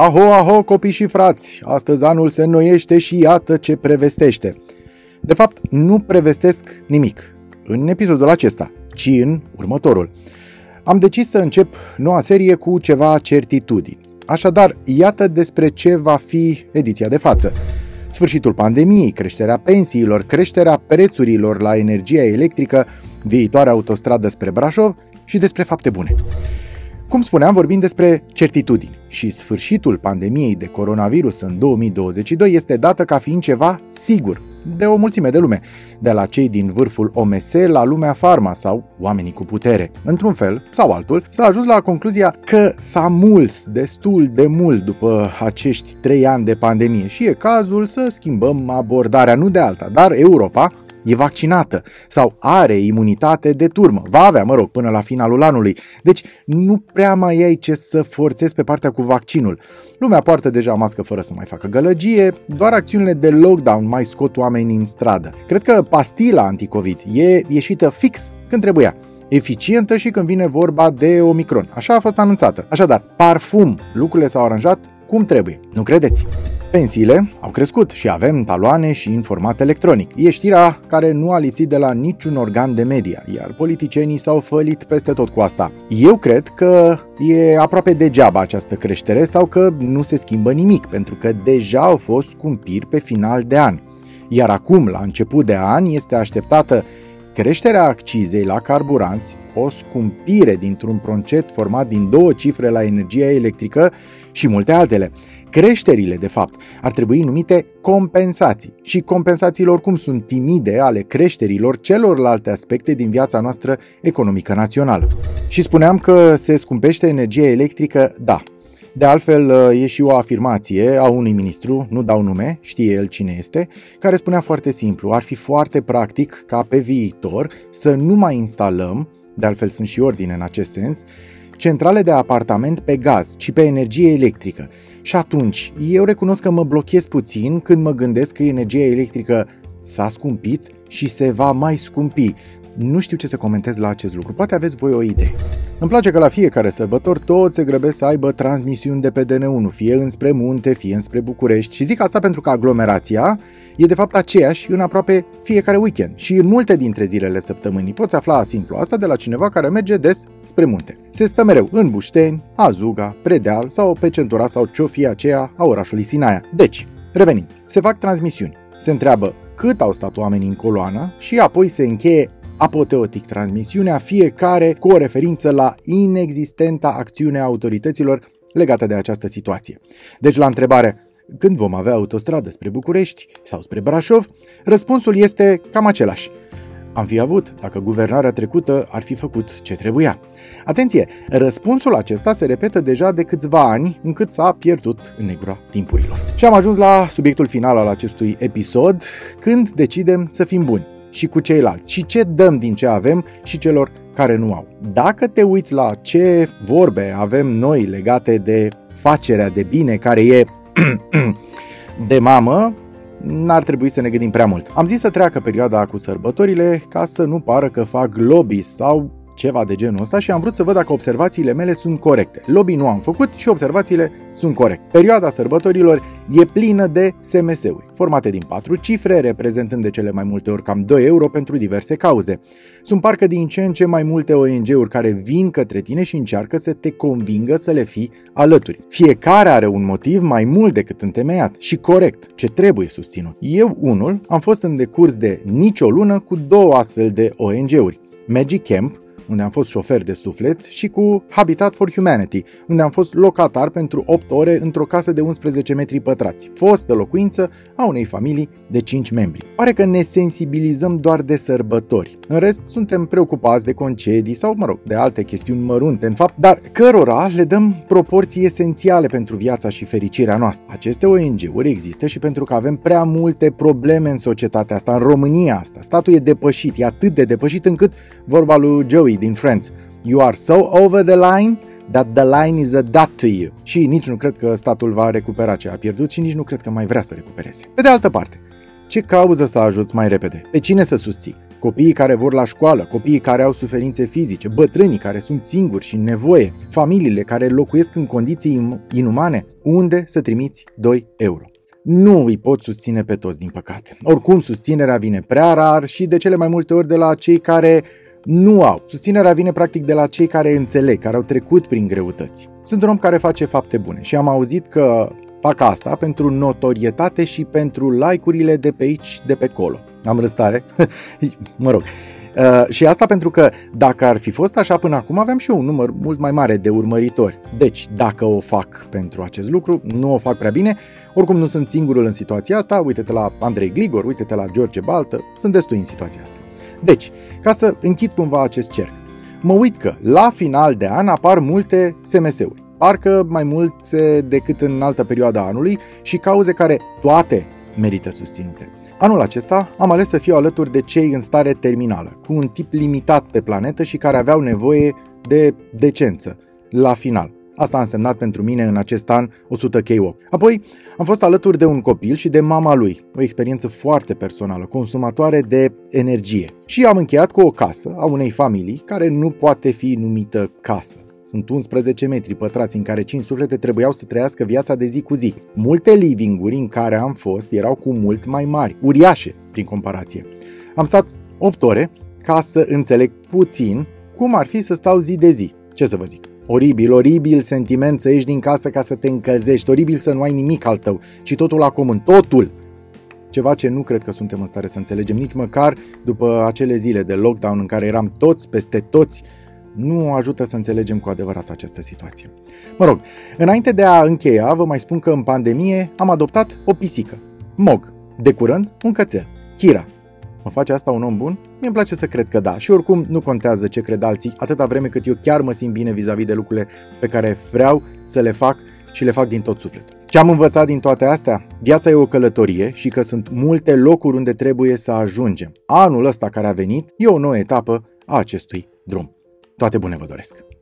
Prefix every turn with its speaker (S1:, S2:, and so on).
S1: Aho, aho, copii și frați! Astăzi anul se înnoiește și iată ce prevestește. De fapt, nu prevestesc nimic în episodul acesta, ci în următorul. Am decis să încep noua serie cu ceva certitudini. Așadar, iată despre ce va fi ediția de față. Sfârșitul pandemiei, creșterea pensiilor, creșterea prețurilor la energia electrică, viitoarea autostradă spre Brașov și despre fapte bune. Cum spuneam, vorbim despre certitudini și sfârșitul pandemiei de coronavirus în 2022 este dată ca fiind ceva sigur de o mulțime de lume, de la cei din vârful OMS la lumea farma sau oamenii cu putere. Într-un fel sau altul, s-a ajuns la concluzia că s-a muls destul de mult după acești trei ani de pandemie și e cazul să schimbăm abordarea, nu de alta, dar Europa e vaccinată sau are imunitate de turmă. Va avea, mă rog, până la finalul anului. Deci nu prea mai ai ce să forțezi pe partea cu vaccinul. Lumea poartă deja mască fără să mai facă gălăgie, doar acțiunile de lockdown mai scot oamenii în stradă. Cred că pastila anticovid e ieșită fix când trebuia eficientă și când vine vorba de Omicron. Așa a fost anunțată. Așadar, parfum, lucrurile s-au aranjat cum trebuie. Nu credeți? Pensiile au crescut și avem taloane și în format electronic. E știrea care nu a lipsit de la niciun organ de media, iar politicienii s-au fălit peste tot cu asta. Eu cred că e aproape degeaba această creștere sau că nu se schimbă nimic, pentru că deja au fost scumpiri pe final de an. Iar acum, la început de an, este așteptată creșterea accizei la carburanți, o scumpire dintr-un procent format din două cifre la energia electrică și multe altele. Creșterile, de fapt, ar trebui numite compensații și compensațiile oricum sunt timide ale creșterilor celorlalte aspecte din viața noastră economică națională. Și spuneam că se scumpește energia electrică, da, de altfel, e și o afirmație a unui ministru, nu dau nume, știe el cine este, care spunea foarte simplu, ar fi foarte practic ca pe viitor să nu mai instalăm, de altfel sunt și ordine în acest sens, centrale de apartament pe gaz, ci pe energie electrică. Și atunci, eu recunosc că mă blochez puțin când mă gândesc că energia electrică s-a scumpit și se va mai scumpi. Nu știu ce să comentez la acest lucru, poate aveți voi o idee. Îmi place că la fiecare sărbător toți se grăbesc să aibă transmisiuni de pe DN1, fie înspre munte, fie înspre București. Și zic asta pentru că aglomerația e de fapt aceeași în aproape fiecare weekend și în multe dintre zilele săptămânii. Poți afla simplu asta de la cineva care merge des spre munte. Se stă mereu în Bușteni, Azuga, Predeal sau pe centura sau ce-o fie aceea a orașului Sinaia. Deci, revenim, se fac transmisiuni. Se întreabă cât au stat oamenii în coloană și apoi se încheie apoteotic transmisiunea, fiecare cu o referință la inexistenta acțiune a autorităților legată de această situație. Deci la întrebare când vom avea autostradă spre București sau spre Brașov, răspunsul este cam același. Am fi avut dacă guvernarea trecută ar fi făcut ce trebuia. Atenție, răspunsul acesta se repetă deja de câțiva ani, încât s-a pierdut în negura timpurilor. Și am ajuns la subiectul final al acestui episod, când decidem să fim buni și cu ceilalți și ce dăm din ce avem și celor care nu au. Dacă te uiți la ce vorbe avem noi legate de facerea de bine care e de mamă, n-ar trebui să ne gândim prea mult. Am zis să treacă perioada cu sărbătorile ca să nu pară că fac lobby sau ceva de genul ăsta și am vrut să văd dacă observațiile mele sunt corecte. Lobby nu am făcut și observațiile sunt corecte. Perioada sărbătorilor e plină de SMS-uri, formate din patru cifre, reprezentând de cele mai multe ori cam 2 euro pentru diverse cauze. Sunt parcă din ce în ce mai multe ONG-uri care vin către tine și încearcă să te convingă să le fii alături. Fiecare are un motiv mai mult decât întemeiat și corect, ce trebuie susținut. Eu, unul, am fost în decurs de nicio lună cu două astfel de ONG-uri. Magic Camp, unde am fost șofer de suflet, și cu Habitat for Humanity, unde am fost locatar pentru 8 ore într-o casă de 11 metri pătrați, fostă locuință a unei familii de 5 membri. Pare că ne sensibilizăm doar de sărbători. În rest, suntem preocupați de concedii sau, mă rog, de alte chestiuni mărunte, în fapt, dar cărora le dăm proporții esențiale pentru viața și fericirea noastră. Aceste ONG-uri există și pentru că avem prea multe probleme în societatea asta, în România asta. Statul e depășit, e atât de depășit încât vorba lui Joey din Friends. You are so over the line that the line is a dot to you. Și nici nu cred că statul va recupera ce a pierdut și nici nu cred că mai vrea să recupereze. Pe de altă parte, ce cauză să ajuți mai repede? Pe cine să susții? copiii care vor la școală, copiii care au suferințe fizice, bătrânii care sunt singuri și în nevoie, familiile care locuiesc în condiții inumane, unde să trimiți 2 euro. Nu îi pot susține pe toți, din păcate. Oricum, susținerea vine prea rar și de cele mai multe ori de la cei care nu au. Susținerea vine practic de la cei care înțeleg, care au trecut prin greutăți. Sunt un om care face fapte bune și am auzit că fac asta pentru notorietate și pentru like-urile de pe aici, de pe acolo. Am răstare? mă rog. Uh, și asta pentru că dacă ar fi fost așa până acum, aveam și eu un număr mult mai mare de urmăritori. Deci, dacă o fac pentru acest lucru, nu o fac prea bine. Oricum, nu sunt singurul în situația asta. Uite-te la Andrei Gligor, uite-te la George Baltă. Sunt destui în situația asta. Deci, ca să închid cumva acest cerc, mă uit că la final de an apar multe SMS-uri, parcă mai multe decât în altă perioadă a anului și cauze care toate merită susținute. Anul acesta am ales să fiu alături de cei în stare terminală, cu un tip limitat pe planetă și care aveau nevoie de decență la final. Asta a însemnat pentru mine în acest an 100 KO. Apoi am fost alături de un copil și de mama lui, o experiență foarte personală, consumatoare de energie. Și am încheiat cu o casă a unei familii care nu poate fi numită casă. Sunt 11 metri pătrați în care 5 suflete trebuiau să trăiască viața de zi cu zi. Multe livinguri în care am fost erau cu mult mai mari, uriașe prin comparație. Am stat 8 ore ca să înțeleg puțin cum ar fi să stau zi de zi. Ce să vă zic? Oribil, oribil sentiment să ieși din casă ca să te încălzești, oribil să nu ai nimic al tău, ci totul la comun, totul! Ceva ce nu cred că suntem în stare să înțelegem, nici măcar după acele zile de lockdown în care eram toți peste toți, nu ajută să înțelegem cu adevărat această situație. Mă rog, înainte de a încheia, vă mai spun că în pandemie am adoptat o pisică, Mog, de curând un cățel, Kira, Mă face asta un om bun? mi îmi place să cred că da. Și oricum nu contează ce cred alții, atâta vreme cât eu chiar mă simt bine vis-a-vis de lucrurile pe care vreau să le fac și le fac din tot sufletul. Ce am învățat din toate astea? Viața e o călătorie și că sunt multe locuri unde trebuie să ajungem. Anul ăsta care a venit e o nouă etapă a acestui drum. Toate bune vă doresc!